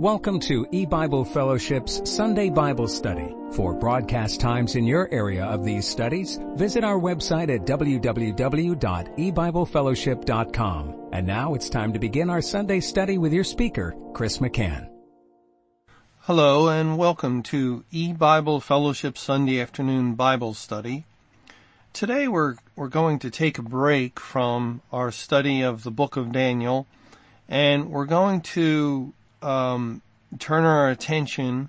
Welcome to E-Bible Fellowship's Sunday Bible Study. For broadcast times in your area of these studies, visit our website at www.ebiblefellowship.com. And now it's time to begin our Sunday study with your speaker, Chris McCann. Hello and welcome to E-Bible Fellowship Sunday afternoon Bible study. Today we're, we're going to take a break from our study of the book of Daniel and we're going to um, turn our attention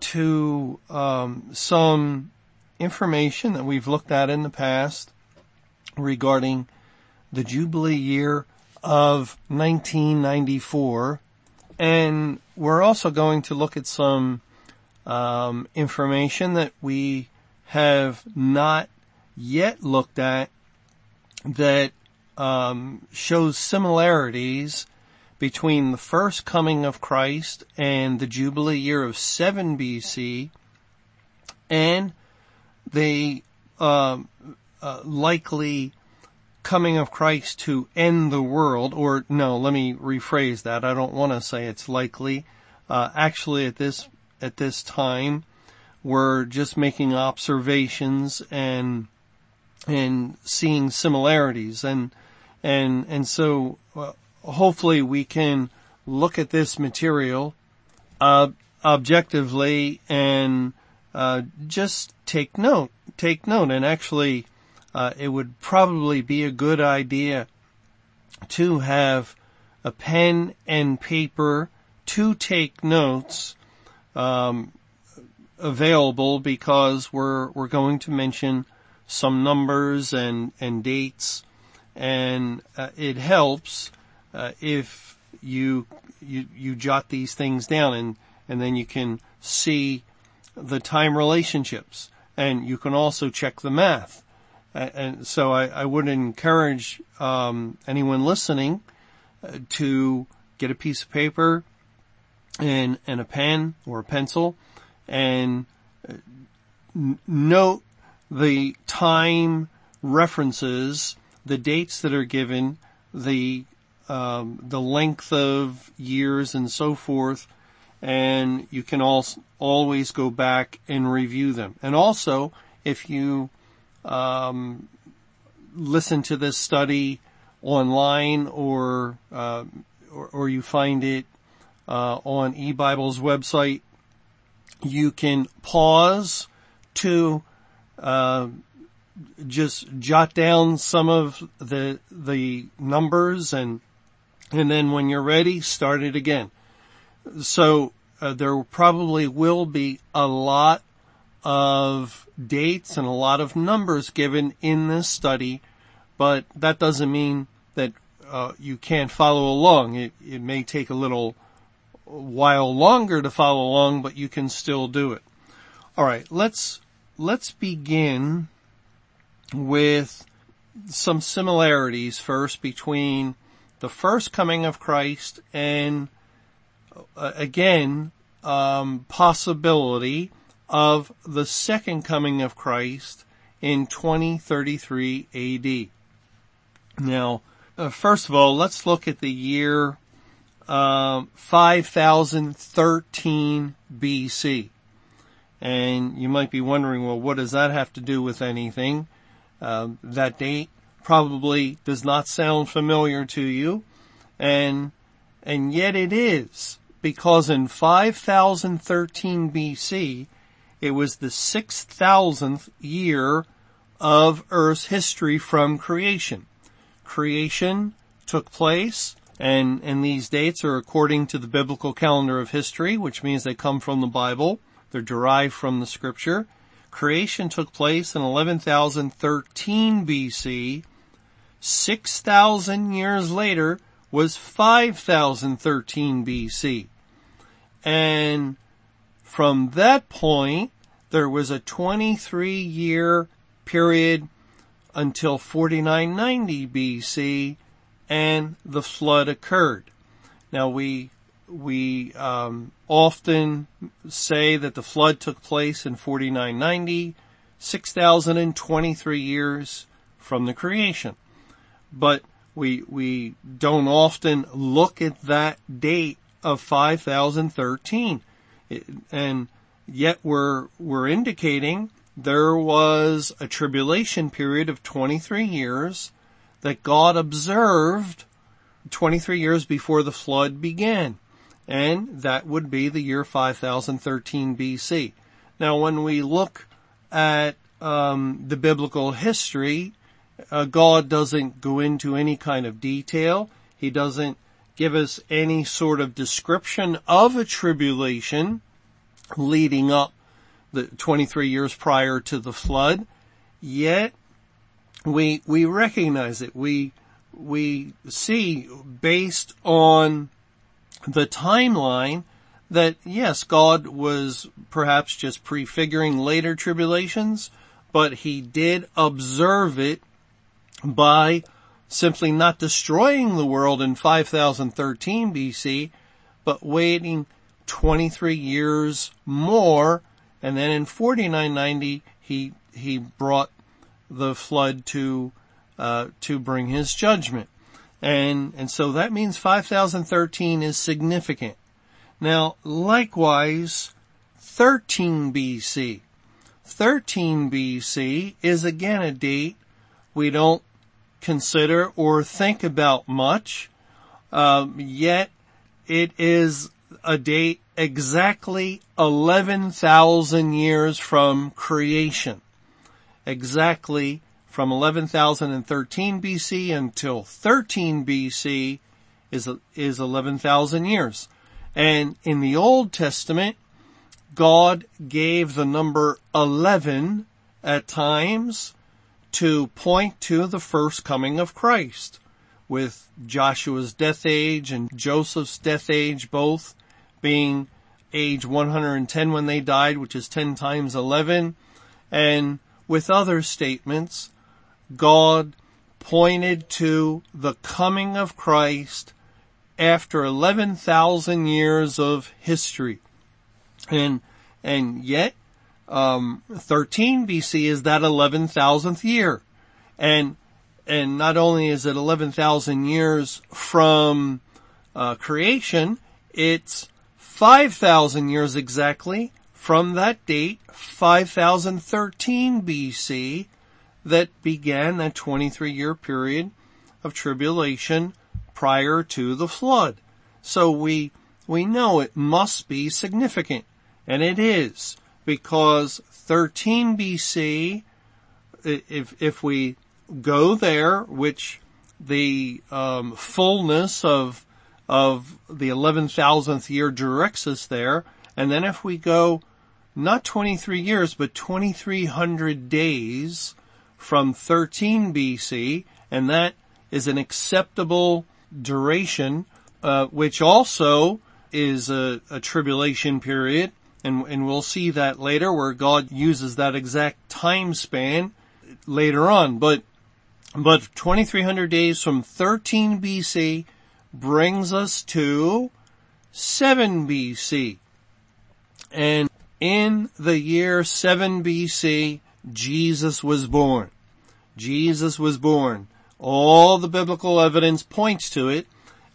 to um, some information that we've looked at in the past regarding the Jubilee year of 1994. And we're also going to look at some um, information that we have not yet looked at that um, shows similarities between the first coming of Christ and the Jubilee year of 7 BC and the uh, uh, likely coming of Christ to end the world, or no, let me rephrase that. I don't want to say it's likely. Uh, actually, at this at this time, we're just making observations and and seeing similarities, and and and so uh, hopefully we can look at this material uh, objectively and uh, just take note, take note, and actually, uh, it would probably be a good idea to have a pen and paper to take notes um, available because we're we're going to mention some numbers and and dates, and uh, it helps uh, if you, you, you jot these things down and, and then you can see the time relationships and you can also check the math. And so I, I would encourage um, anyone listening uh, to get a piece of paper and and a pen or a pencil and uh, note the time references, the dates that are given, the um, the length of years and so forth, and you can also always go back and review them. And also, if you um, listen to this study online or, uh, or, or you find it uh, on eBible's website, you can pause to uh, just jot down some of the the numbers and and then when you're ready, start it again. So uh, there probably will be a lot of dates and a lot of numbers given in this study, but that doesn't mean that uh, you can't follow along. It, it may take a little while longer to follow along, but you can still do it. All right, let's let's begin with some similarities first between the first coming of Christ and uh, again, um, possibility of the second coming of Christ in 2033 AD. Now, uh, first of all, let's look at the year uh, 5013 BC. And you might be wondering, well, what does that have to do with anything? Uh, that date probably does not sound familiar to you. And, and yet it is because in 5013 BC, it was the 6000th year of Earth's history from creation. Creation took place and, and these dates are according to the biblical calendar of history, which means they come from the Bible. They're derived from the scripture. Creation took place in 11,013 BC 6,000 years later was 5013 BC. And from that point, there was a 23 year period until 4990 BC and the flood occurred. Now we, we, um, often say that the flood took place in 4990, 6,023 years from the creation but we, we don't often look at that date of 5013. And yet we're, we're indicating there was a tribulation period of 23 years that God observed 23 years before the flood began. And that would be the year 5013 BC. Now when we look at um, the biblical history, uh, God doesn't go into any kind of detail. He doesn't give us any sort of description of a tribulation leading up the 23 years prior to the flood. Yet we, we recognize it. We, we see based on the timeline that yes, God was perhaps just prefiguring later tribulations, but he did observe it by simply not destroying the world in 5013 BC, but waiting 23 years more, and then in 4990 he he brought the flood to uh, to bring his judgment, and and so that means 5013 is significant. Now, likewise, 13 BC. 13 BC is again a date we don't consider or think about much, um, yet it is a date exactly 11,000 years from creation. Exactly from 11,013 BC until 13 BC is, is 11,000 years. And in the Old Testament, God gave the number 11 at times to point to the first coming of Christ with Joshua's death age and Joseph's death age both being age 110 when they died, which is 10 times 11. And with other statements, God pointed to the coming of Christ after 11,000 years of history. And, and yet um, 13 BC is that 11,000th year. And, and not only is it 11,000 years from uh, creation, it's 5,000 years exactly from that date, 5013 BC, that began that 23 year period of tribulation prior to the flood. So we, we know it must be significant. And it is because 13 BC, if, if we go there, which the um, fullness of of the 11,000th year directs us there, and then if we go not 23 years, but 2300 days from 13 BC, and that is an acceptable duration, uh, which also is a, a tribulation period and, and we'll see that later where God uses that exact time span later on. But, but 2300 days from 13 BC brings us to 7 BC. And in the year 7 BC, Jesus was born. Jesus was born. All the biblical evidence points to it.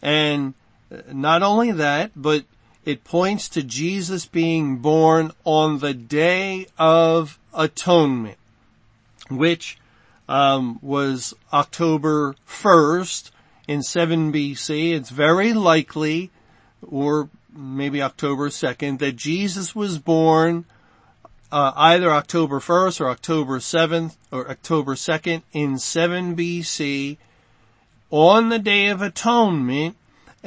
And uh, not only that, but it points to Jesus being born on the day of atonement, which um, was October 1st in 7 BC. It's very likely, or maybe October 2nd, that Jesus was born uh, either October 1st or October 7th or October 2nd in 7 BC on the Day of Atonement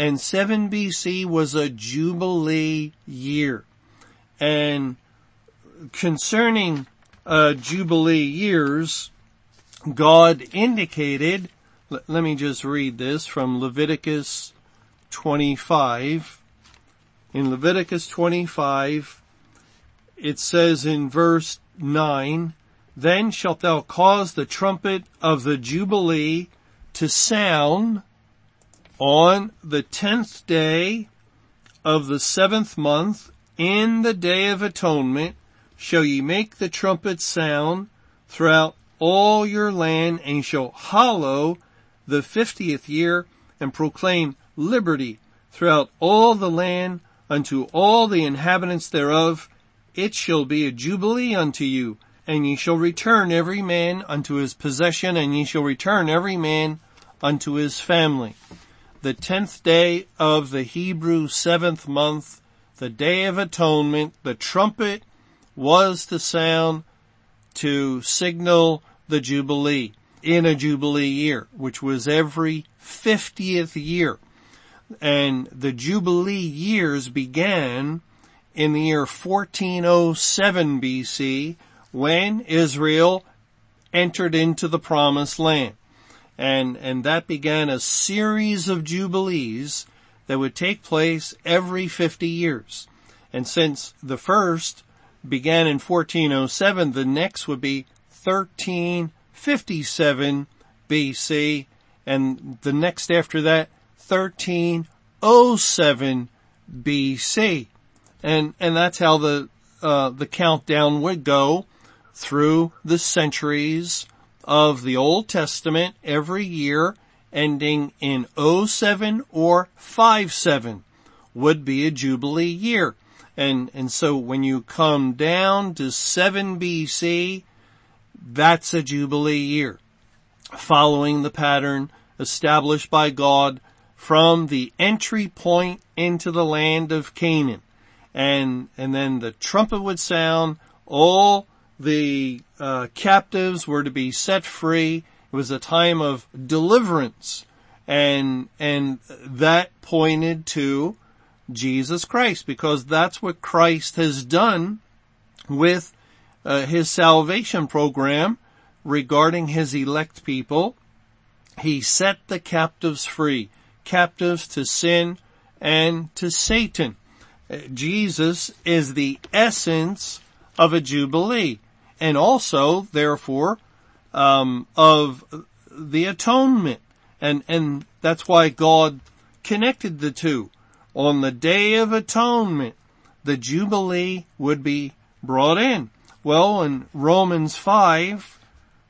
and 7 BC was a Jubilee year. And concerning uh, Jubilee years, God indicated, let, me just read this from Leviticus 25. In Leviticus 25, it says in verse 9, Then shalt thou cause the trumpet of the Jubilee to sound on the tenth day of the seventh month in the day of atonement shall ye make the trumpet sound throughout all your land and shall hallow the fiftieth year and proclaim liberty, throughout all the land unto all the inhabitants thereof. It shall be a jubilee unto you, and ye shall return every man unto his possession, and ye shall return every man unto his family. The tenth day of the Hebrew seventh month, the day of atonement, the trumpet was to sound to signal the Jubilee in a Jubilee year, which was every 50th year. And the Jubilee years began in the year 1407 BC when Israel entered into the promised land. And, and that began a series of Jubilees that would take place every 50 years. And since the first began in 1407, the next would be 1357 BC, and the next after that, 1307 BC. And, and that's how the, uh, the countdown would go through the centuries of the Old Testament every year ending in 07 or 57 would be a Jubilee year. And, and so when you come down to 7 BC, that's a Jubilee year. Following the pattern established by God from the entry point into the land of Canaan. And, and then the trumpet would sound, all the uh, captives were to be set free. It was a time of deliverance and, and that pointed to Jesus Christ because that's what Christ has done with uh, his salvation program regarding his elect people. He set the captives free, captives to sin and to Satan. Uh, Jesus is the essence of a jubilee and also therefore um, of the atonement and and that's why God connected the two on the day of atonement, the Jubilee would be brought in. Well, in Romans 5,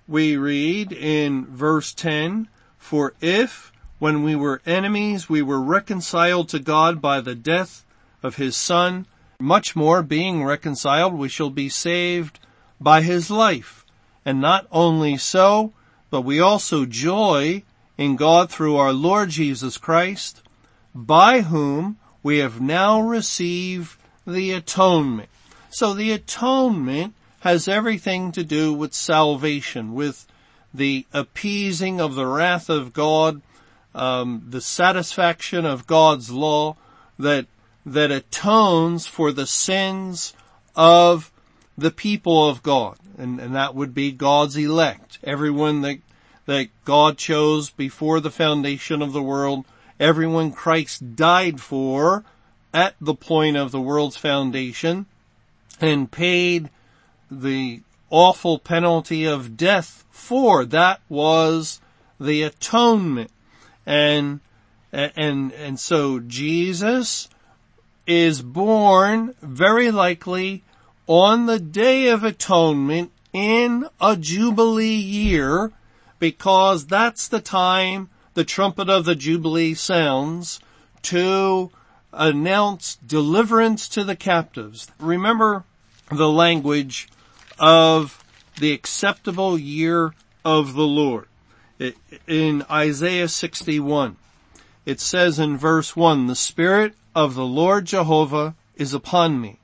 we read in verse 10, For if, when we were enemies, we were reconciled to God by the death of his son, much more being reconciled, we shall be saved by his life. And not only so, but we also joy in God through our Lord Jesus Christ, by whom we have now received the atonement. So the atonement has everything to do with salvation, with the appeasing of the wrath of God, um, the satisfaction of God's law that that atones for the sins of the people of God, and, and that would be God's elect, everyone that that God chose before the foundation of the world everyone Christ died for at the point of the world's foundation and paid the awful penalty of death for. That was the atonement. And, and, and so Jesus is born very likely on the day of atonement in a jubilee year because that's the time the trumpet of the Jubilee sounds to announce deliverance to the captives. Remember the language of the acceptable year of the Lord. In Isaiah 61, it says in verse 1, the Spirit of the Lord Jehovah is upon me,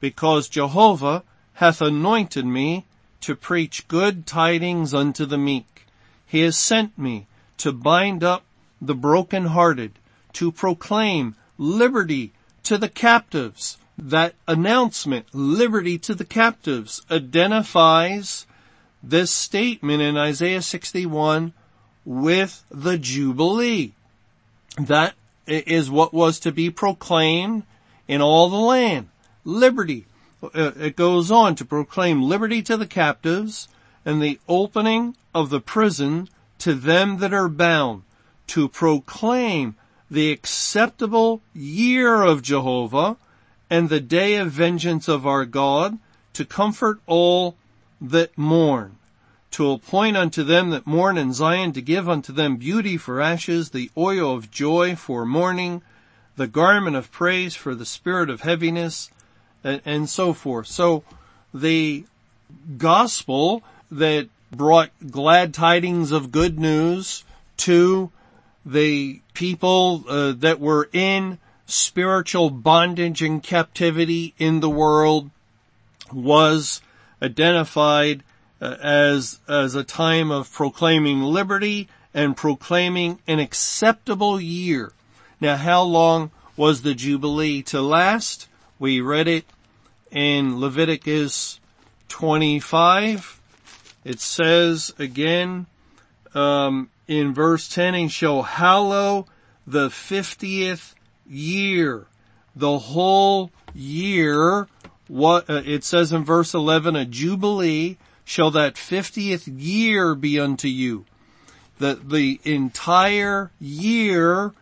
because Jehovah hath anointed me to preach good tidings unto the meek. He has sent me to bind up the brokenhearted, to proclaim liberty to the captives. That announcement, liberty to the captives, identifies this statement in Isaiah 61 with the Jubilee. That is what was to be proclaimed in all the land. Liberty. Uh, it goes on to proclaim liberty to the captives and the opening of the prison to them that are bound to proclaim the acceptable year of Jehovah and the day of vengeance of our God to comfort all that mourn, to appoint unto them that mourn in Zion to give unto them beauty for ashes, the oil of joy for mourning, the garment of praise for the spirit of heaviness, and, and so forth. So the gospel that brought glad tidings of good news to the people uh, that were in spiritual bondage and captivity in the world was identified uh, as as a time of proclaiming liberty and proclaiming an acceptable year. Now, how long was the jubilee to last? We read it in Leviticus 25. It says again um, in verse 10, and shall hallow the fiftieth year. The whole year, what, uh, it says in verse 11, a jubilee shall that fiftieth year be unto you. That the entire year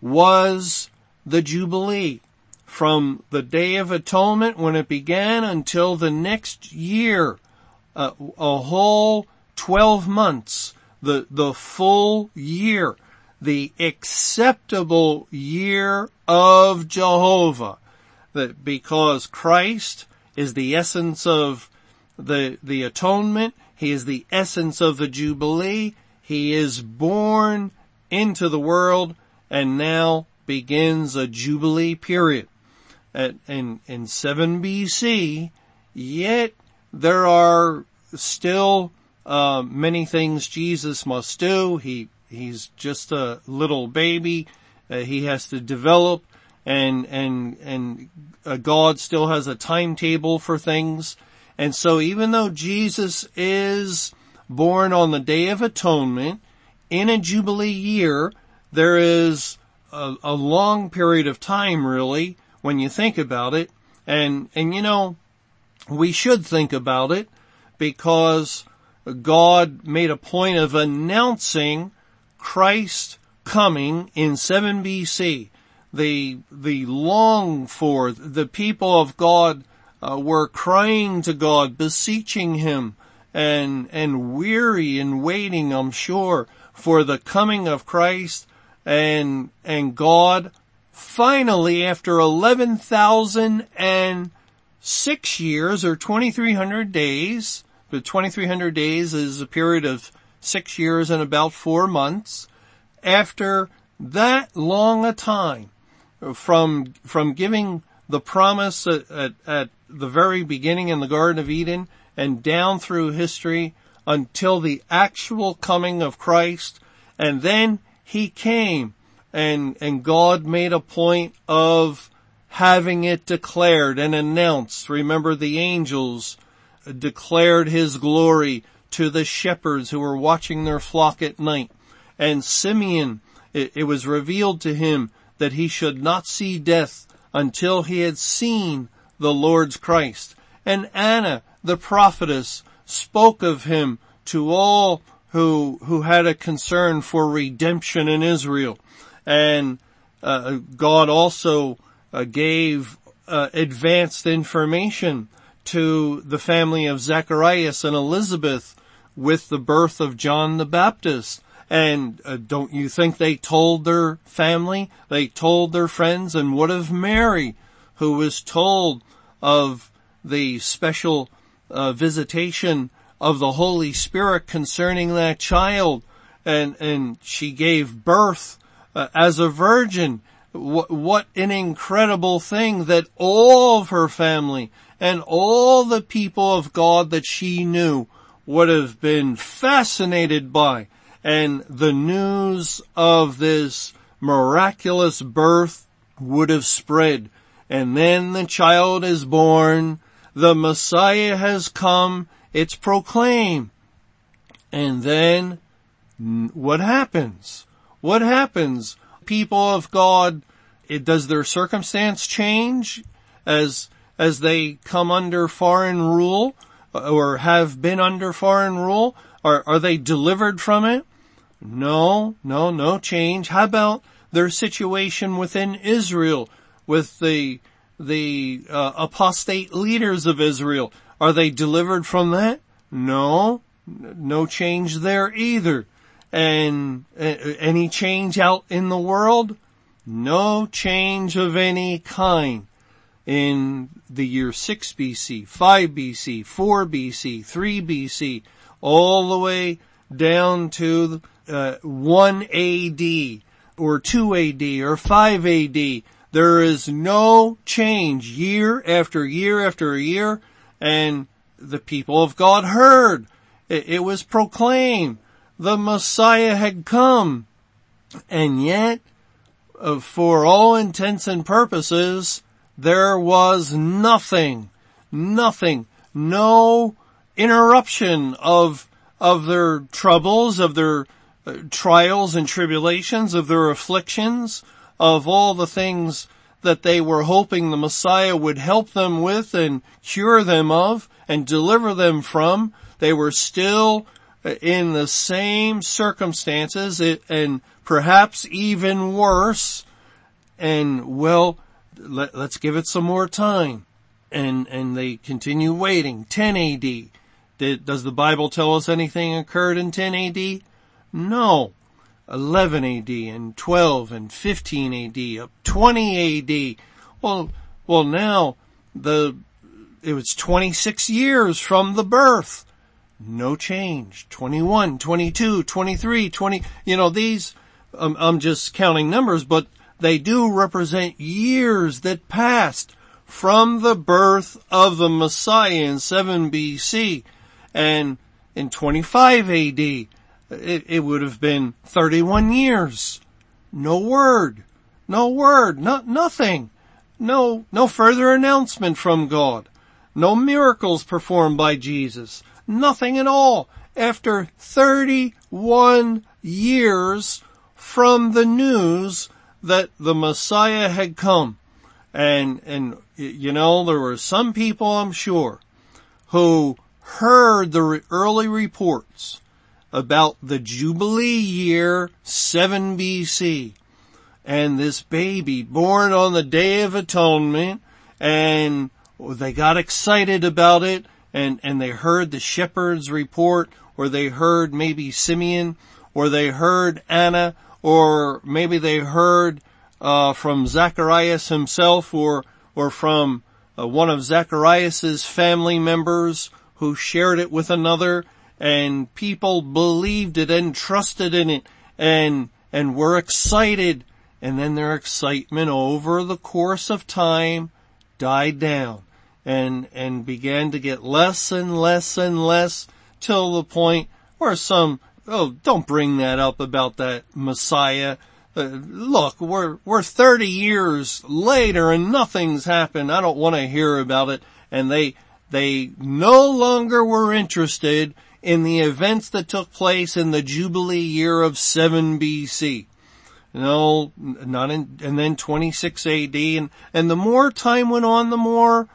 was the jubilee from the day of atonement when it began until the next year, uh, a whole 12 months, the, the full year the acceptable year of Jehovah. That because Christ is the essence of the, the atonement, He is the essence of the Jubilee, He is born into the world and now begins a Jubilee period. In, in 7 BC, yet there are still uh, many things Jesus must do. He He's just a little baby. Uh, he has to develop and, and, and uh, God still has a timetable for things. And so even though Jesus is born on the Day of Atonement in a Jubilee year, there is a, a long period of time really when you think about it. And, and you know, we should think about it because God made a point of announcing Christ coming in 7 BC, the, the long for, the people of God uh, were crying to God, beseeching Him, and, and weary and waiting, I'm sure, for the coming of Christ, and, and God finally, after 11,006 years or 2,300 days, but 2,300 days is a period of six years and about four months, after that long a time from, from giving the promise at, at, at the very beginning in the Garden of Eden and down through history until the actual coming of Christ. And then he came and, and God made a point of having it declared and announced. Remember the angels declared his glory to the shepherds who were watching their flock at night. And Simeon, it, it was revealed to him that he should not see death until he had seen the Lord's Christ. And Anna, the prophetess, spoke of him to all who, who had a concern for redemption in Israel. And uh, God also uh, gave uh, advanced information to the family of Zacharias and Elizabeth with the birth of John the Baptist. And uh, don't you think they told their family, they told their friends, and what of Mary, who was told of the special uh, visitation of the Holy Spirit concerning that child, and and she gave birth uh, as a virgin. What, what an incredible thing that all of her family and all the people of God that she knew would have been fascinated by. And the news of this miraculous birth would have spread. And then the child is born. The Messiah has come. It's proclaimed. And then what happens? What happens? People of God, it, does their circumstance change as, as they come under foreign rule? or have been under foreign rule? Are, are they delivered from it? No, no, no change. How about their situation within Israel with the, the uh, apostate leaders of Israel? Are they delivered from that? No, no change there either. And uh, any change out in the world? No change of any kind in the year 6 BC, 5 BC, 4 BC, 3 BC, all the way down to uh, 1 AD or 2 AD or 5 AD. There is no change year after year after year and the people of God heard. It, it was proclaimed. The Messiah had come. And yet, uh, for all intents and purposes, there was nothing, nothing, no interruption of, of their troubles, of their uh, trials and tribulations, of their afflictions, of all the things that they were hoping the Messiah would help them with and cure them of and deliver them from. They were still in the same circumstances and perhaps even worse. And well, let, us give it some more time. And, and they continue waiting. 10 AD. Did, does the Bible tell us anything occurred in 10 AD? No. 11 AD and 12 and 15 AD, up 20 AD. Well, well now the, it was 26 years from the birth. No change. 21, 22, 23, 20, you know, these, um, I'm just counting numbers, but they do represent years that passed from the birth of the Messiah in 7 BC and in 25 AD it, it would have been 31 years. No word. No word. Not, nothing. No, no further announcement from God. No miracles performed by Jesus. Nothing at all. After 31 years from the news that the Messiah had come. And, and, you know, there were some people, I'm sure, who heard the early reports about the Jubilee year 7 BC and this baby born on the Day of Atonement and they got excited about it and, and they heard the shepherd's report or they heard maybe Simeon or they heard Anna or maybe they heard uh, from Zacharias himself or or from uh, one of Zacharias's family members who shared it with another and people believed it and trusted in it and, and were excited. And then their excitement over the course of time died down and, and began to get less and less and less till the point where some, oh, don't bring that up about that Messiah. Uh, look, we're, we're 30 years later and nothing's happened. I don't want to hear about it. And they, they no longer were interested in the events that took place in the Jubilee year of 7 BC. No, not in, and then 26 AD, and, and the more time went on, the more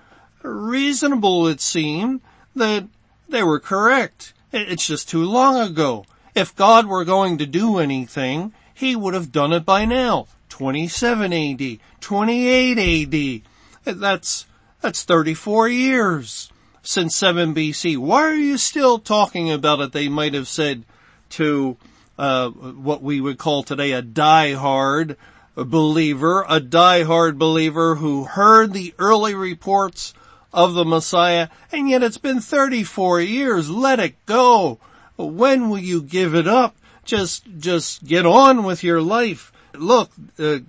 reasonable it seemed that they were correct. It's just too long ago. If God were going to do anything, He would have done it by now. 27 AD, 28 AD. That's, that's 34 years since 7 BC. Why are you still talking about it? They might have said to uh, what we would call today a die-hard believer, a die-hard believer who heard the early reports of the Messiah, and yet it's been 34 years. Let it go. When will you give it up? Just, just get on with your life. Look, uh,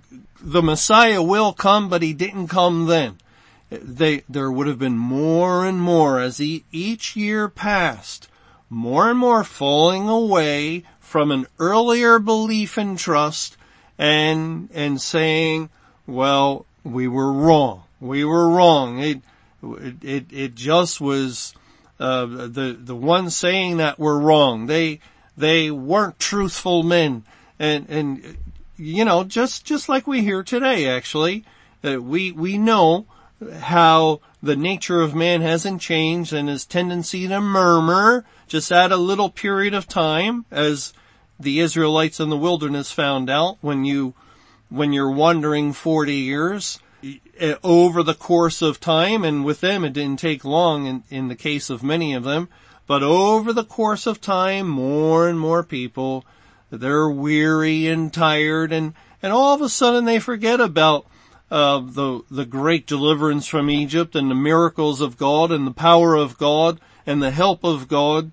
the Messiah will come, but he didn't come then they, there would have been more and more as each year passed, more and more falling away from an earlier belief and trust and, and saying, well, we were wrong. We were wrong. It, it, it just was, uh, the, the ones saying that were wrong. They, they weren't truthful men. And, and, you know, just, just like we hear today, actually, uh, we, we know how the nature of man hasn't changed and his tendency to murmur just at a little period of time as the Israelites in the wilderness found out when you, when you're wandering 40 years over the course of time and with them it didn't take long in, in the case of many of them, but over the course of time more and more people, they're weary and tired and, and all of a sudden they forget about uh, the the great deliverance from Egypt and the miracles of God and the power of God and the help of God,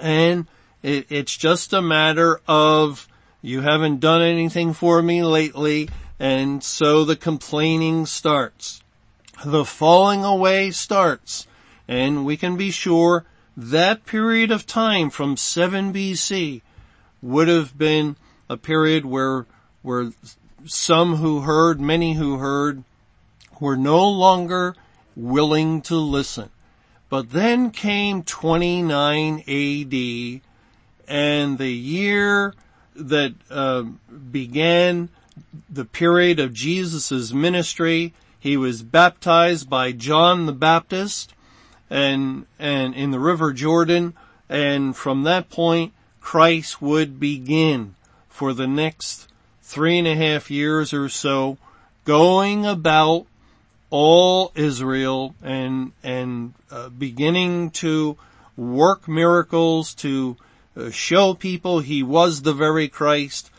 and it, it's just a matter of you haven't done anything for me lately, and so the complaining starts. The falling away starts, and we can be sure that period of time from 7 BC would have been a period where, where some who heard, many who heard, were no longer willing to listen. But then came 29 AD and the year that uh, began the period of Jesus' ministry. He was baptized by John the Baptist and, and in the river Jordan. And from that point, Christ would begin for the next three and a half years or so going about all Israel and, and uh, beginning to work miracles to uh, show people he was the very Christ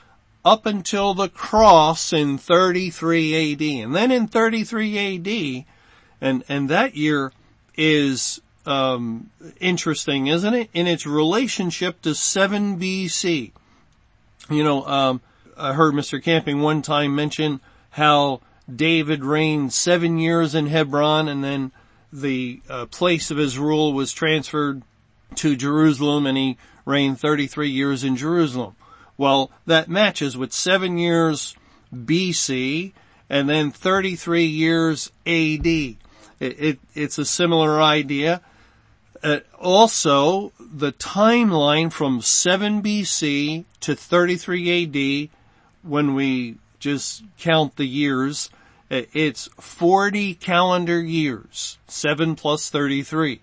up until the cross in 33 AD. And then in 33 AD, and, and that year is, um, interesting, isn't it? In its relationship to 7 BC. You know, um, I heard Mr. Camping one time mention how David reigned seven years in Hebron and then the uh, place of his rule was transferred to Jerusalem and he reigned 33 years in Jerusalem. Well, that matches with seven years BC and then 33 years AD. It, it, it's a similar idea. Uh, also, the timeline from 7 BC to 33 AD, when we just count the years, uh, it's 40 calendar years, 7 plus 33.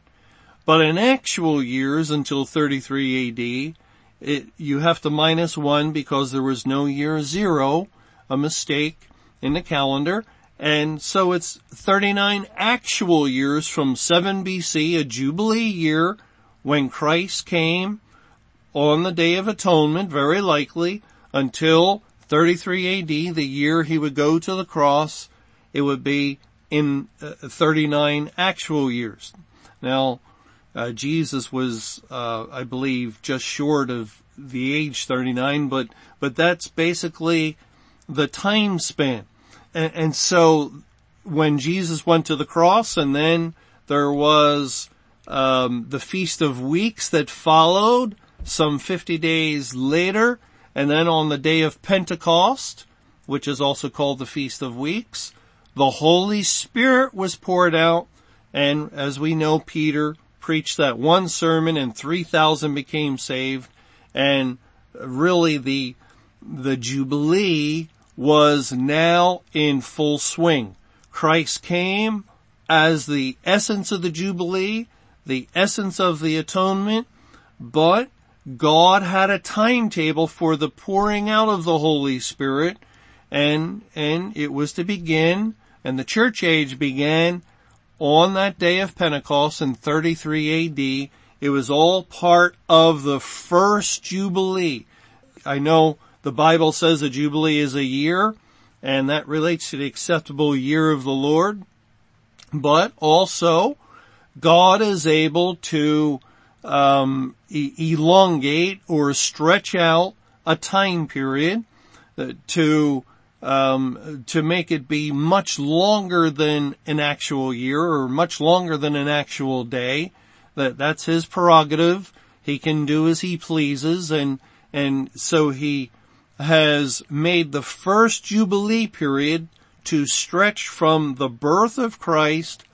But in actual years until 33 AD, it, you have to minus one because there was no year zero, a mistake in the calendar. And so it's 39 actual years from 7 BC, a Jubilee year, when Christ came on the Day of Atonement, very likely, until 33 AD, the year he would go to the cross, it would be in uh, 39 actual years. Now, uh, Jesus was, uh, I believe, just short of the age 39, but, but that's basically the time span. And, and so when Jesus went to the cross and then there was, um, the Feast of Weeks that followed some 50 days later, and then on the day of Pentecost, which is also called the Feast of Weeks, the Holy Spirit was poured out, and as we know, Peter preached that one sermon and 3,000 became saved and really the, the Jubilee was now in full swing. Christ came as the essence of the Jubilee, the essence of the atonement, but God had a timetable for the pouring out of the Holy Spirit and, and it was to begin and the church age began on that day of Pentecost in 33 AD. It was all part of the first Jubilee. I know the Bible says a Jubilee is a year, and that relates to the acceptable year of the Lord. But also, God is able to um, elongate or stretch out a time period uh, to um, to make it be much longer than an actual year or much longer than an actual day. That that's his prerogative. He can do as he pleases, and and so he has made the first Jubilee period to stretch from the birth of Christ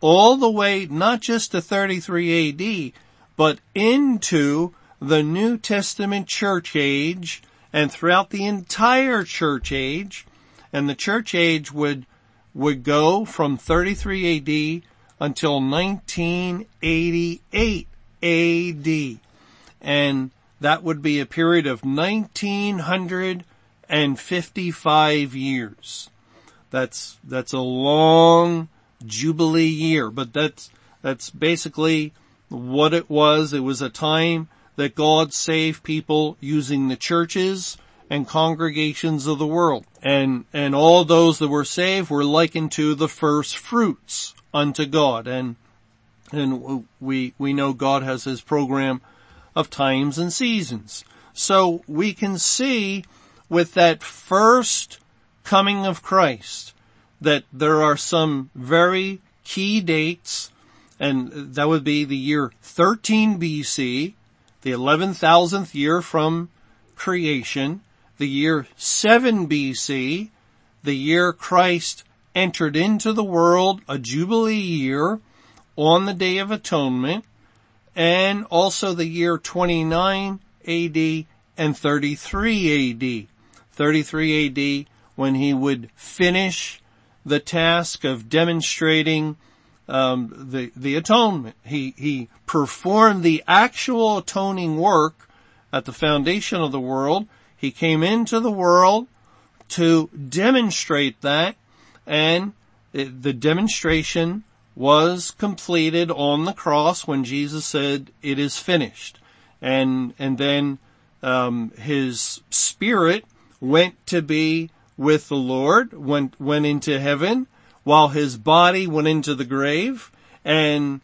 all the way not just to 33 AD, but into the New Testament church age and throughout the entire church age. And the church age would, would go from 33 AD until 1988 AD. And that would be a period of 1955 years. That's, that's a long jubilee year, but that's, that's basically what it was. It was a time that God saved people using the churches and congregations of the world. And, and all those that were saved were likened to the first fruits unto God. And, and we, we know God has his program of times and seasons. So we can see with that first coming of Christ that there are some very key dates and that would be the year 13 BC, the 11,000th year from creation, the year 7 BC, the year Christ entered into the world, a jubilee year on the Day of Atonement, and also the year 29 AD and 33 AD. 33 AD when he would finish the task of demonstrating um, the the atonement. He he performed the actual atoning work at the foundation of the world. He came into the world to demonstrate that, and it, the demonstration was completed on the cross when Jesus said, "It is finished," and and then um, his spirit went to be with the Lord, went went into heaven, while his body went into the grave, and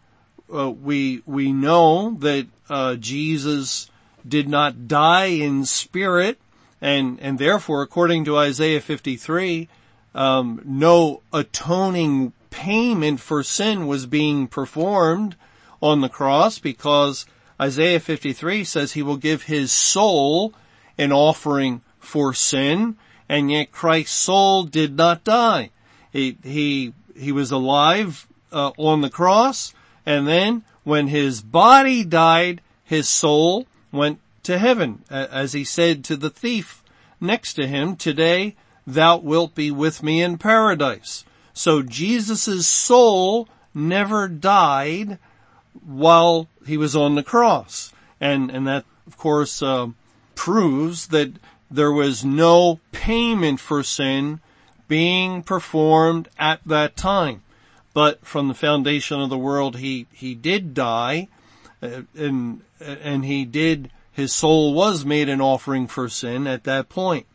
uh, we we know that uh, Jesus did not die in spirit, and and therefore, according to Isaiah 53, um, no atoning payment for sin was being performed on the cross because Isaiah 53 says he will give his soul an offering for sin, and yet Christ's soul did not die. He, he, he was alive uh, on the cross, and then when his body died, his soul went to heaven, as he said to the thief next to him, today thou wilt be with me in paradise. So Jesus' soul never died while he was on the cross. And, and that, of course, uh, proves that there was no payment for sin being performed at that time. But from the foundation of the world, he, he did die, uh, and, and he did, his soul was made an offering for sin at that point.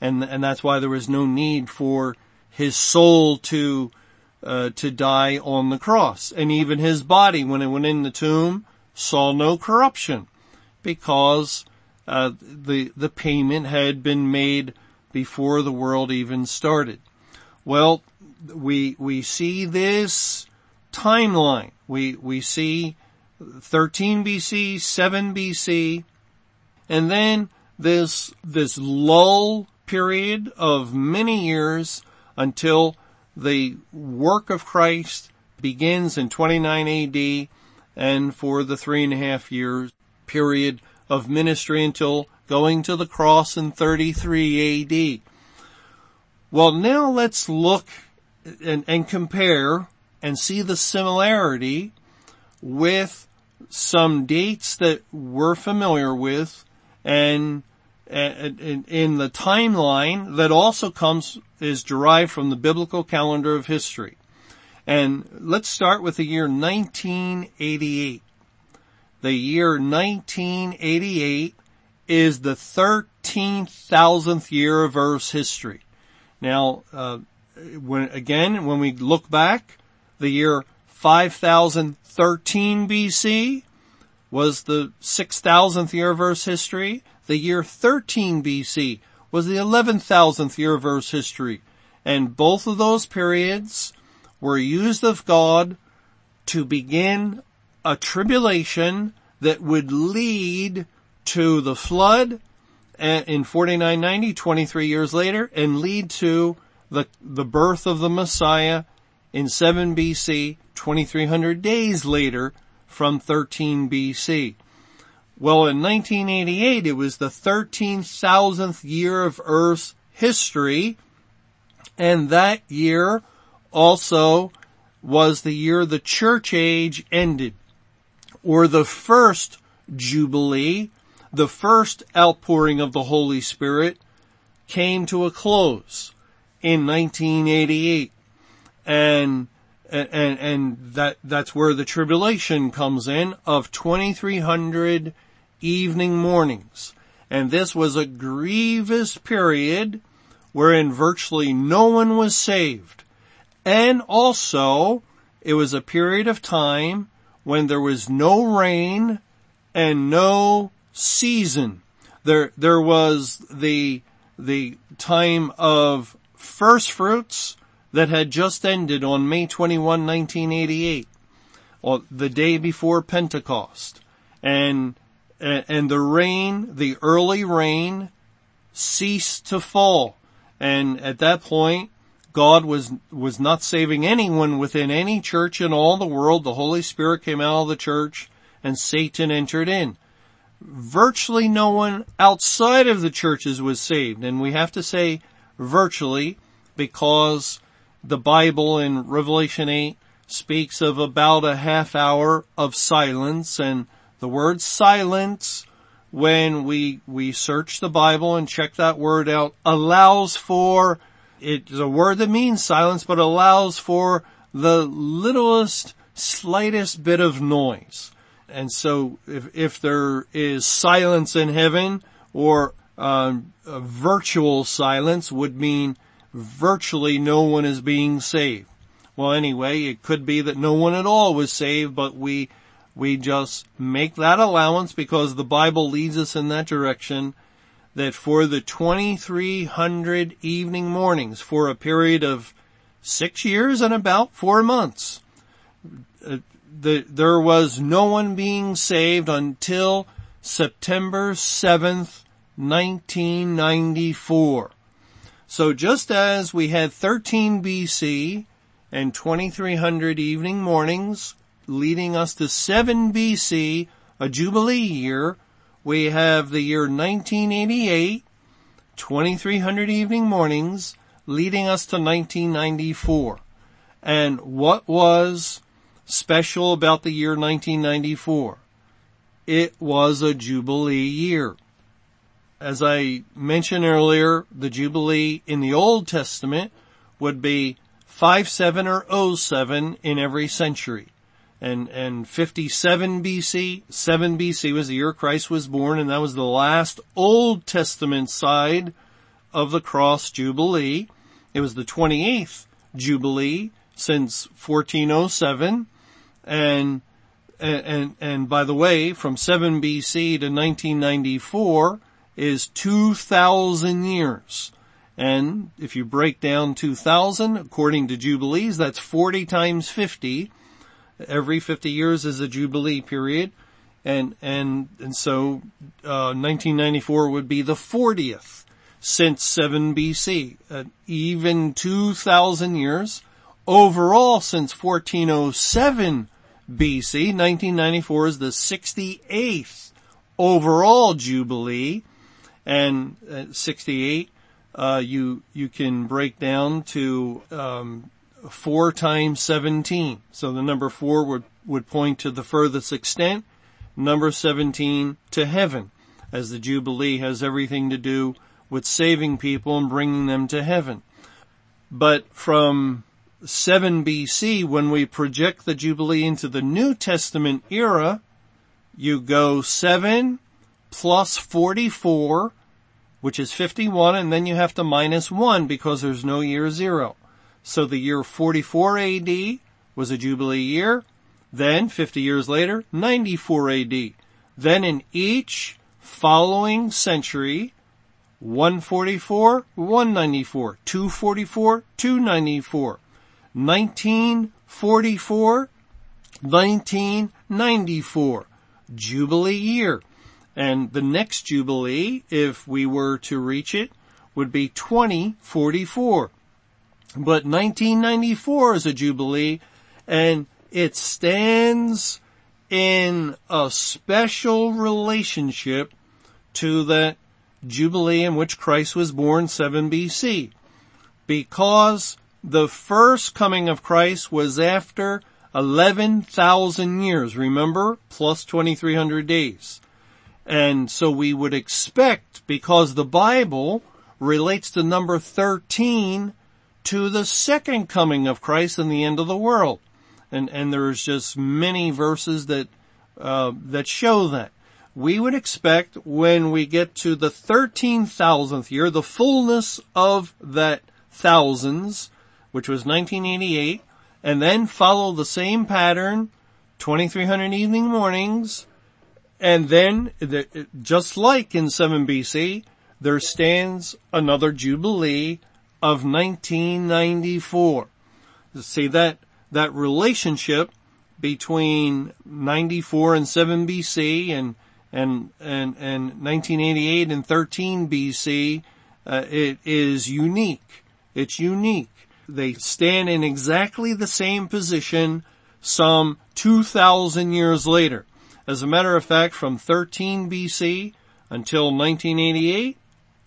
And, and that's why there was no need for his soul to, uh, to die on the cross. And even his body, when it went in the tomb, saw no corruption because, uh, the, the payment had been made before the world even started. Well, we, we see this timeline. We, we see 13 BC, 7 BC, and then this, this lull period of many years until the work of Christ begins in 29 AD and for the three and a half years period of ministry until going to the cross in 33 AD. Well, now let's look and, and compare and see the similarity with some dates that we're familiar with and, in the timeline that also comes, is derived from the biblical calendar of history. And let's start with the year 1988 the year 1988 is the 13,000th year of Earth's history. Now, uh, when, again, when we look back, the year 5013 BC was the 6,000th year of Earth's history. The year 13 BC was the 11,000th year of Earth's history. And both of those periods were used of God to begin a tribulation that would lead to the flood in 4990, 23 years later, and lead to the, the birth of the Messiah in 7 BC, 2300 days later from 13 BC. Well, in 1988, it was the 13,000th year of Earth's history, and that year also was the year the church age ended or the first Jubilee, the first outpouring of the Holy Spirit came to a close in 1988. And, and, and that, that's where the tribulation comes in of 2300 evening mornings. And this was a grievous period wherein virtually no one was saved. And also, it was a period of time when there was no rain and no season. There, there was the, the time of first fruits that had just ended on May 21, 1988, or the day before Pentecost. And, and the rain, the early rain ceased to fall. And at that point, God was, was not saving anyone within any church in all the world. The Holy Spirit came out of the church and Satan entered in. Virtually no one outside of the churches was saved. And we have to say virtually because the Bible in Revelation 8 speaks of about a half hour of silence and the word silence when we, we search the Bible and check that word out allows for it's a word that means silence, but allows for the littlest, slightest bit of noise. And so if, if there is silence in heaven or um, virtual silence would mean virtually no one is being saved. Well, anyway, it could be that no one at all was saved, but we, we just make that allowance because the Bible leads us in that direction that for the 2300 evening mornings for a period of six years and about four months, uh, the, there was no one being saved until September 7th, 1994. So just as we had 13 BC and 2300 evening mornings leading us to 7 BC, a Jubilee year, we have the year 1988, 2300 evening mornings, leading us to 1994. And what was special about the year 1994? It was a Jubilee year. As I mentioned earlier, the Jubilee in the Old Testament would be 57 or 07 in every century and, and 57 BC, 7 BC was the year Christ was born and that was the last Old Testament side of the cross jubilee. It was the 28th jubilee since 1407 and and, and by the way, from 7 BC to 1994 is 2,000 years. And if you break down 2,000 according to Jubilees, that's 40 times 50 every 50 years is a jubilee period. And, and, and so, uh, 1994 would be the 40th since 7 BC, uh, even 2,000 years. Overall, since 1407 BC, 1994 is the 68th overall Jubilee, and uh, 68, uh, you, you can break down to, um, 4 times 17. So the number 4 would, would point to the furthest extent, number 17 to heaven, as the Jubilee has everything to do with saving people and bringing them to heaven. But from 7 BC, when we project the Jubilee into the New Testament era, you go 7 plus 44, which is 51, and then you have to minus 1 because there's no year zero. So the year 44 AD was a Jubilee year. Then 50 years later, 94 AD. Then in each following century, 144, 194, 244, 294, 1944, 1994, Jubilee year. And the next Jubilee, if we were to reach it, would be 2044. But 1994 is a jubilee and it stands in a special relationship to that jubilee in which Christ was born 7 BC. Because the first coming of Christ was after 11,000 years, remember? Plus 2300 days. And so we would expect, because the Bible relates the number 13 to the second coming of Christ and the end of the world. And, and there's just many verses that, uh, that show that. we would expect when we get to the 13,000th year, the fullness of that thousands, which was 1988, and then follow the same pattern, 2300 evening mornings, and then, just like in 7 BC, there stands another Jubilee of 1994. See that, that relationship between 94 and 7 BC and, and, and, and 1988 and 13 BC, uh, it is unique. It's unique. They stand in exactly the same position some 2,000 years later. As a matter of fact, from 13 BC until 1988,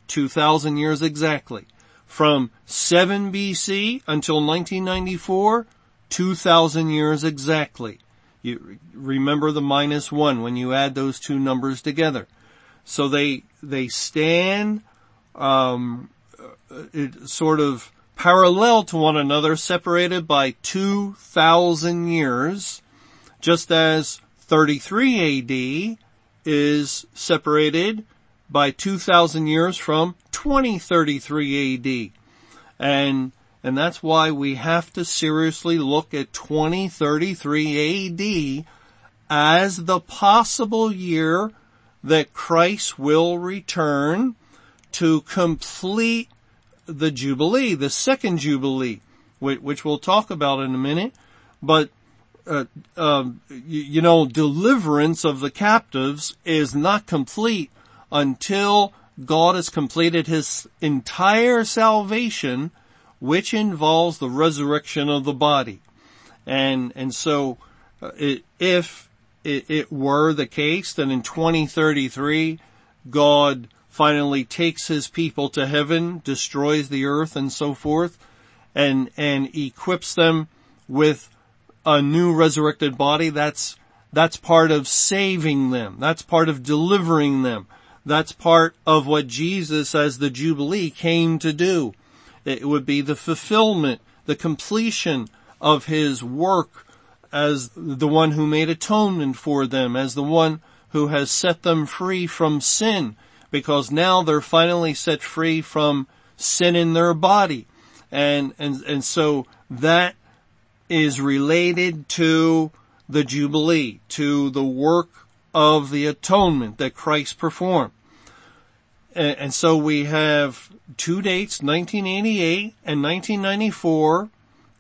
2,000 years exactly. From 7 BC until 1994, 2,000 years exactly. You remember the minus one when you add those two numbers together. So they, they stand, um, it, sort of parallel to one another, separated by 2,000 years, just as 33 AD is separated by 2,000 years from 2033 AD. And, and that's why we have to seriously look at 2033 AD as the possible year that Christ will return to complete the Jubilee, the second Jubilee, which we'll talk about in a minute. But uh, you, you know, deliverance of the captives is not complete until God has completed his entire salvation, which involves the resurrection of the body. And, and so, uh, it, if it, it were the case that in 2033, God finally takes his people to heaven, destroys the earth and so forth, and, and equips them with a new resurrected body, that's, that's part of saving them. That's part of delivering them. That's part of what Jesus as the Jubilee came to do. It would be the fulfillment, the completion of his work as the one who made atonement for them, as the one who has set them free from sin, because now they're finally set free from sin in their body. And, and, and so that is related to the Jubilee, to the work of the atonement that Christ performed. And, so we have two dates, 1988 and 1994,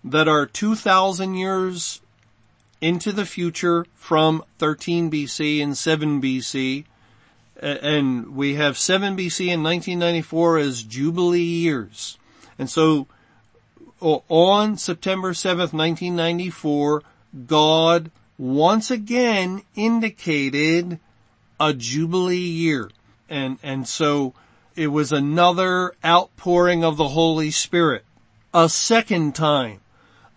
that are 2,000 years into the future from 13 BC and 7 BC. And we have 7 BC and 1994 as Jubilee years. And so on September 7th, 1994, God once again indicated a Jubilee year. And, and so it was another outpouring of the Holy Spirit. A second time.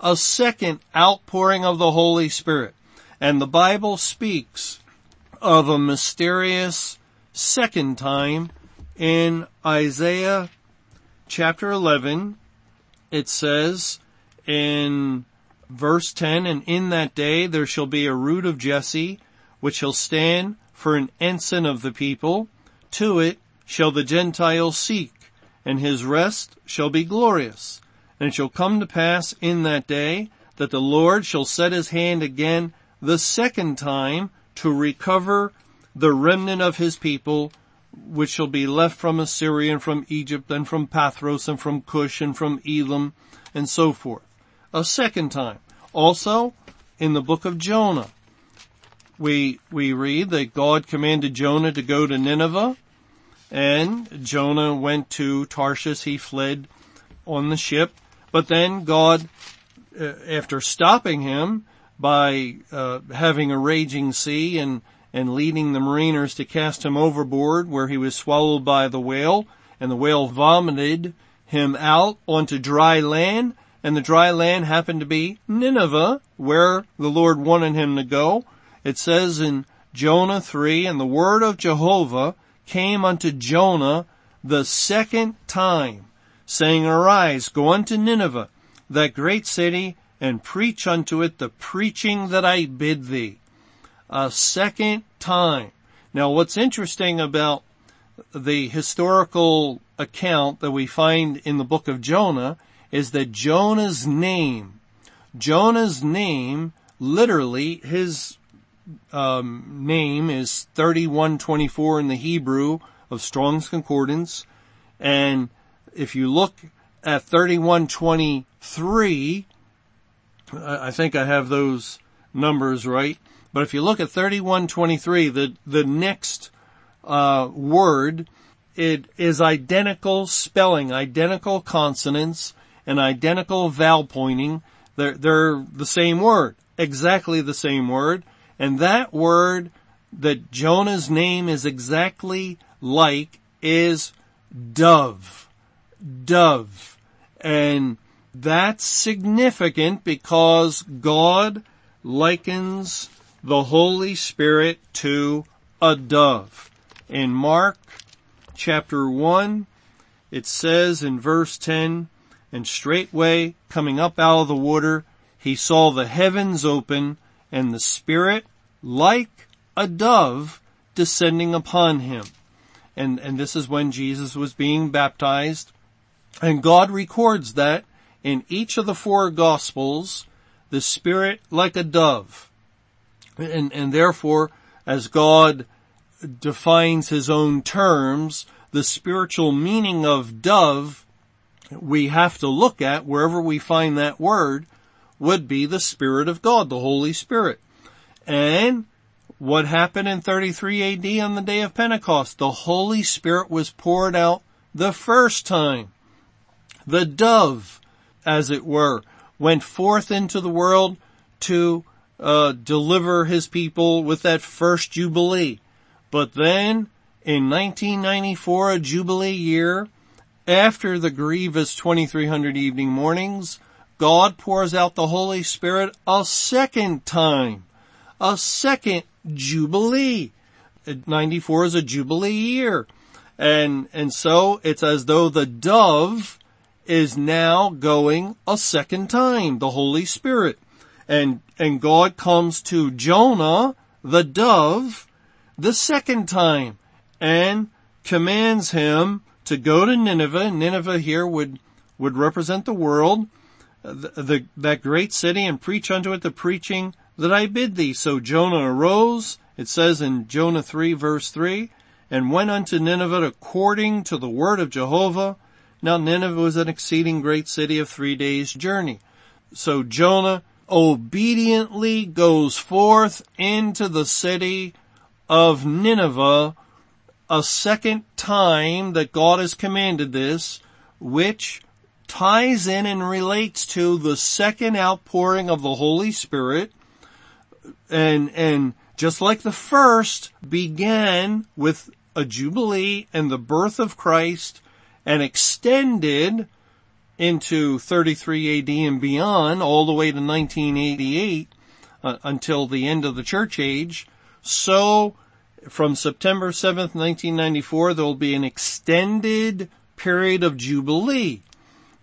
A second outpouring of the Holy Spirit. And the Bible speaks of a mysterious second time in Isaiah chapter 11 it says in verse 10, and in that day there shall be a root of Jesse, which shall stand for an ensign of the people. To it shall the Gentiles seek, and his rest shall be glorious. And it shall come to pass in that day that the Lord shall set his hand again the second time to recover the remnant of his people which shall be left from Assyria and from Egypt and from Pathros and from Cush and from Elam and so forth. A second time. Also, in the book of Jonah, we, we read that God commanded Jonah to go to Nineveh and Jonah went to Tarshish. He fled on the ship, but then God, uh, after stopping him by uh, having a raging sea and and leading the mariners to cast him overboard where he was swallowed by the whale. And the whale vomited him out onto dry land. And the dry land happened to be Nineveh where the Lord wanted him to go. It says in Jonah 3 and the word of Jehovah came unto Jonah the second time saying, arise, go unto Nineveh, that great city, and preach unto it the preaching that I bid thee a second time. Now what's interesting about the historical account that we find in the book of Jonah is that Jonah's name, Jonah's name, literally his um, name is 3124 in the Hebrew of Strong's Concordance. And if you look at 3123, I think I have those numbers right. But if you look at 3123, the, the next, uh, word, it is identical spelling, identical consonants, and identical vowel pointing. They're, they're the same word, exactly the same word. And that word that Jonah's name is exactly like is dove. Dove. And that's significant because God likens the Holy Spirit to a dove. In Mark chapter 1, it says in verse 10, and straightway coming up out of the water, he saw the heavens open and the Spirit like a dove descending upon him. And, and this is when Jesus was being baptized. And God records that in each of the four gospels, the Spirit like a dove. And, and therefore, as God defines his own terms, the spiritual meaning of dove we have to look at wherever we find that word would be the Spirit of God, the Holy Spirit. And what happened in 33 AD on the day of Pentecost? The Holy Spirit was poured out the first time. The dove, as it were, went forth into the world to uh, deliver his people with that first Jubilee. But then in 1994, a Jubilee year, after the grievous 2300 evening mornings, God pours out the Holy Spirit a second time. A second Jubilee. 94 is a Jubilee year. And, and so it's as though the dove is now going a second time, the Holy Spirit. And, and God comes to Jonah, the dove, the second time and commands him to go to Nineveh. Nineveh here would, would represent the world the, the, that great city and preach unto it the preaching that I bid thee. So Jonah arose, it says in Jonah 3 verse 3, and went unto Nineveh according to the word of Jehovah. Now Nineveh was an exceeding great city of three days journey. So Jonah obediently goes forth into the city of Nineveh a second time that God has commanded this, which ties in and relates to the second outpouring of the Holy Spirit. And, and just like the first began with a jubilee and the birth of Christ and extended into 33 AD and beyond all the way to 1988 uh, until the end of the church age, so from September 7th, 1994, there will be an extended period of Jubilee.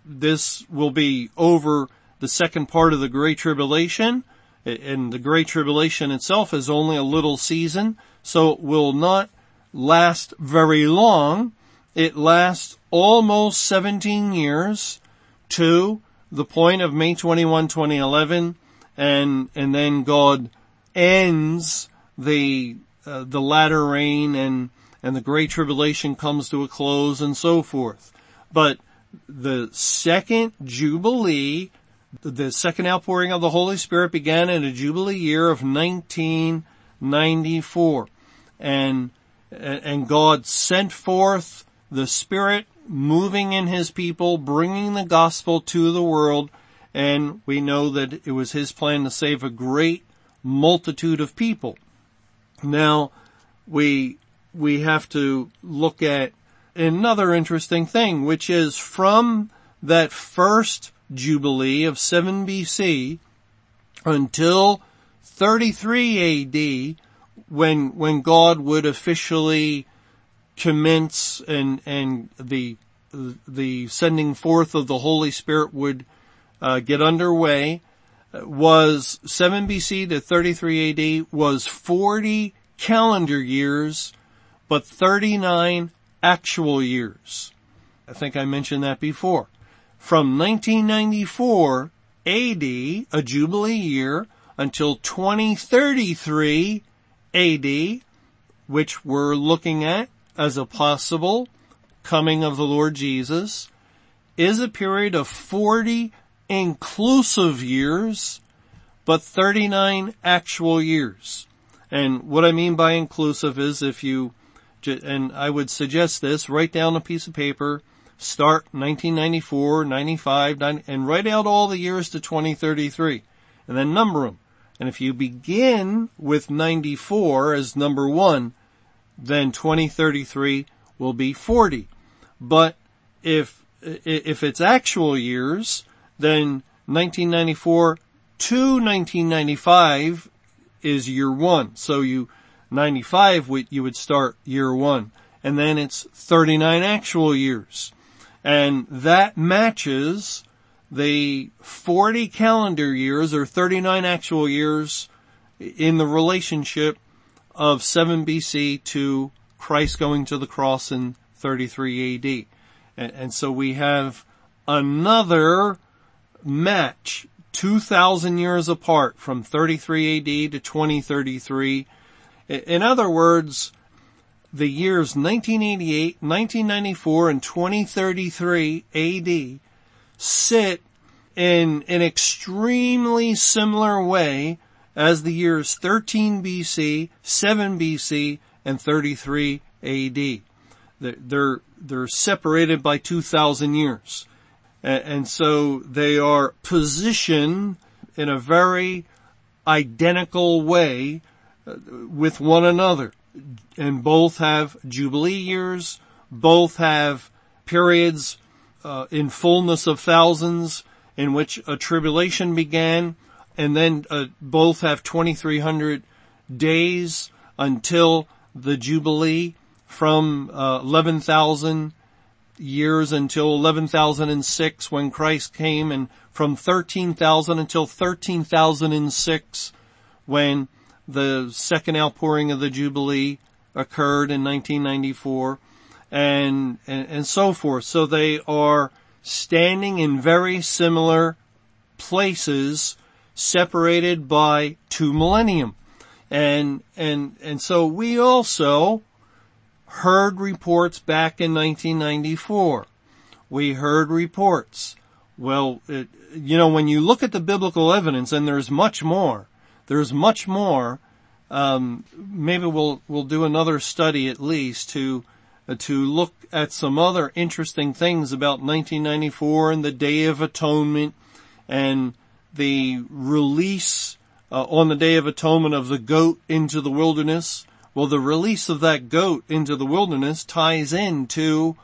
This will be over the second part of the Great Tribulation, and the Great Tribulation itself is only a little season, so it will not last very long. It lasts almost 17 years to the point of May 21, 2011, and, and then God ends the, uh, the latter rain and, and the Great Tribulation comes to a close and so forth. But the second Jubilee, the second outpouring of the Holy Spirit began in a Jubilee year of 1994. And, and God sent forth the Spirit moving in His people, bringing the gospel to the world, and we know that it was His plan to save a great multitude of people. Now, we, we have to look at another interesting thing, which is from that first Jubilee of 7 BC until 33 AD, when, when God would officially commence and, and the, the sending forth of the Holy Spirit would uh, get underway, was 7 BC to 33 AD was 40 calendar years, but 39 actual years. I think I mentioned that before. From 1994 AD, a Jubilee year, until 2033 AD, which we're looking at as a possible coming of the Lord Jesus, is a period of 40 inclusive years, but 39 actual years. And what I mean by inclusive is if you, and I would suggest this, write down a piece of paper, start 1994, 95, 90, and write out all the years to 2033, and then number them. And if you begin with 94 as number one, then 2033 will be 40. But if, if it's actual years, then 1994 to 1995 is year one. So you, 95, you would start year one. And then it's 39 actual years. And that matches the 40 calendar years or 39 actual years in the relationship of 7 BC to Christ going to the cross in 33 AD. And, so we have another match 2,000 years apart from 33 AD to 2033. In other words, the years 1988, 1994, and 2033 AD sit in an extremely similar way as the years 13 BC, 7 BC, and 33 AD. They're, they're separated by 2,000 years. And so they are positioned in a very identical way uh, with one another. And both have Jubilee years, both have periods uh, in fullness of thousands in which a tribulation began, and then uh, both have 2300 days until the Jubilee from uh, 11,000 years until 11,006 when Christ came and from 13,000 until 13,006 when the second outpouring of the Jubilee occurred in 1994 and, and, and so forth. So they are standing in very similar places separated by two millennium. And, and, and so we also heard reports back in 1994. We heard reports. Well, it, you know, when you look at the biblical evidence, and there's much more, there's much more. Um, maybe we'll we'll do another study at least to uh, to look at some other interesting things about 1994 and the Day of Atonement and the release uh, on the Day of Atonement of the goat into the wilderness well, the release of that goat into the wilderness ties into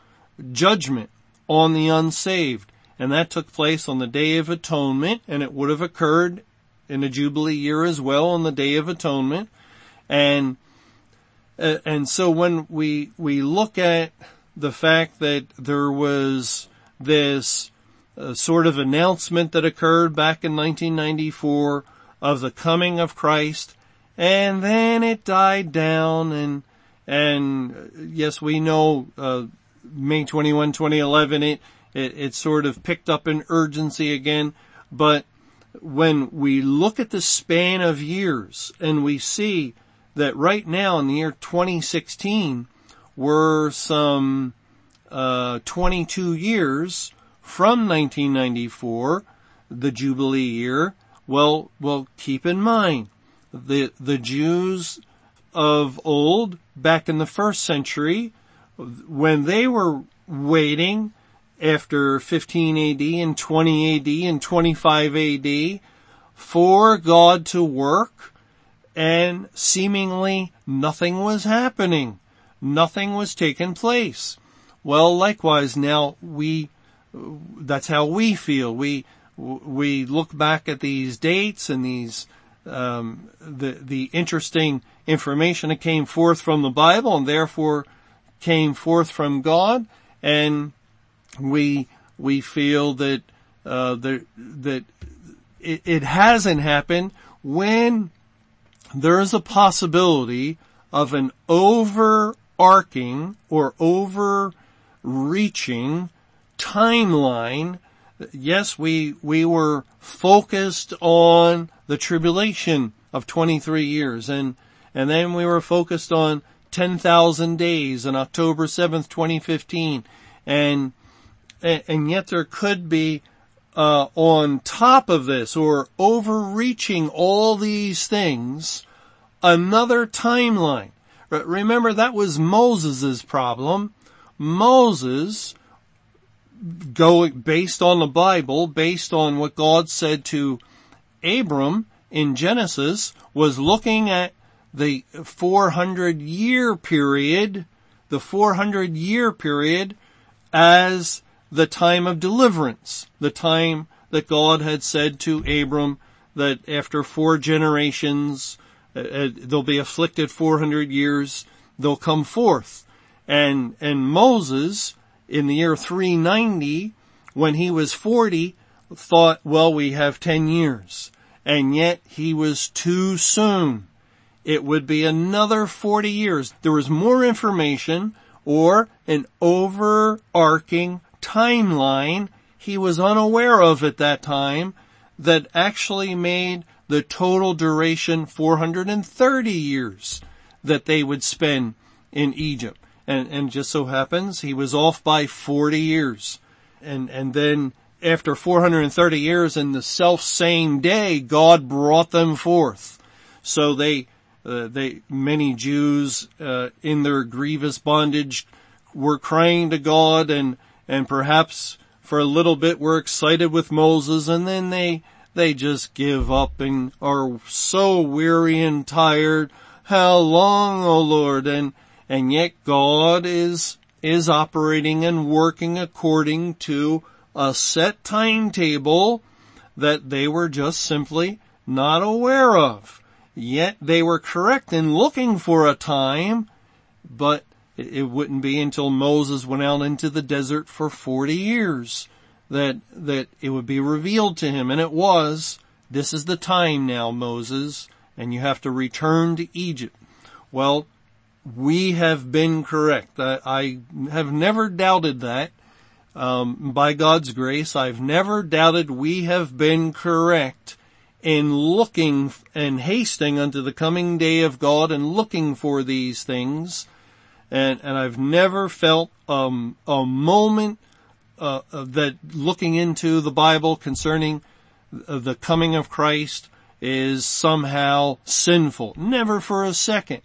judgment on the unsaved. And that took place on the Day of Atonement, and it would have occurred in a Jubilee year as well on the Day of Atonement. And, uh, and so when we, we look at the fact that there was this uh, sort of announcement that occurred back in 1994 of the coming of Christ and then it died down and and yes we know uh, May 21 2011 it, it it sort of picked up in urgency again but when we look at the span of years and we see that right now in the year 2016 we're some uh, 22 years from 1994 the jubilee year well well keep in mind the, the Jews of old, back in the first century, when they were waiting after 15 AD and 20 AD and 25 AD for God to work and seemingly nothing was happening. Nothing was taking place. Well, likewise now we, that's how we feel. We, we look back at these dates and these um, the the interesting information that came forth from the Bible and therefore came forth from God, and we we feel that uh, that that it, it hasn't happened when there is a possibility of an overarching or overreaching timeline. Yes, we, we were focused on the tribulation of 23 years and, and then we were focused on 10,000 days on October 7th, 2015 and, and yet there could be uh, on top of this or overreaching all these things, another timeline. Remember that was Moses' problem. Moses, going based on the Bible, based on what God said to Abram in Genesis, was looking at the 400 year period, the 400 year period as the time of deliverance, the time that God had said to Abram that after four generations, uh, uh they'll be afflicted 400 years, they'll come forth. And, and Moses, in the year 390, when he was 40, thought, well, we have 10 years. And yet he was too soon. It would be another 40 years. There was more information or an overarching timeline he was unaware of at that time that actually made the total duration 430 years that they would spend in Egypt. And, and just so happens he was off by 40 years. And, and then after 430 years in the self same day, God brought them forth. So they, uh, they, many Jews, uh, in their grievous bondage were crying to God and, and perhaps for a little bit we're excited with Moses and then they, they just give up and are so weary and tired. How long, O Lord? And, and yet God is, is operating and working according to a set timetable that they were just simply not aware of. Yet they were correct in looking for a time, but it wouldn't be until Moses went out into the desert for 40 years that, that it would be revealed to him. And it was, this is the time now, Moses, and you have to return to Egypt. Well, we have been correct. I, I have never doubted that. Um, by God's grace, I've never doubted we have been correct in looking and hasting unto the coming day of God and looking for these things and and I've never felt um, a moment uh, that looking into the Bible concerning the coming of Christ is somehow sinful. Never for a second.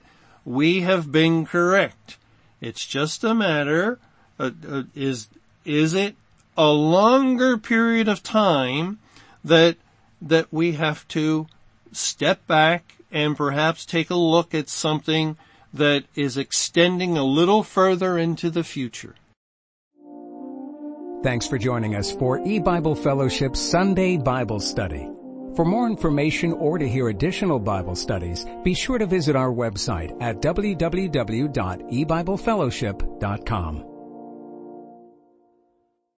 We have been correct. It's just a matter uh, uh, is is it a longer period of time that that we have to step back and perhaps take a look at something that is extending a little further into the future. Thanks for joining us for E-Bible Fellowship Sunday Bible Study. For more information or to hear additional Bible studies, be sure to visit our website at www.ebiblefellowship.com.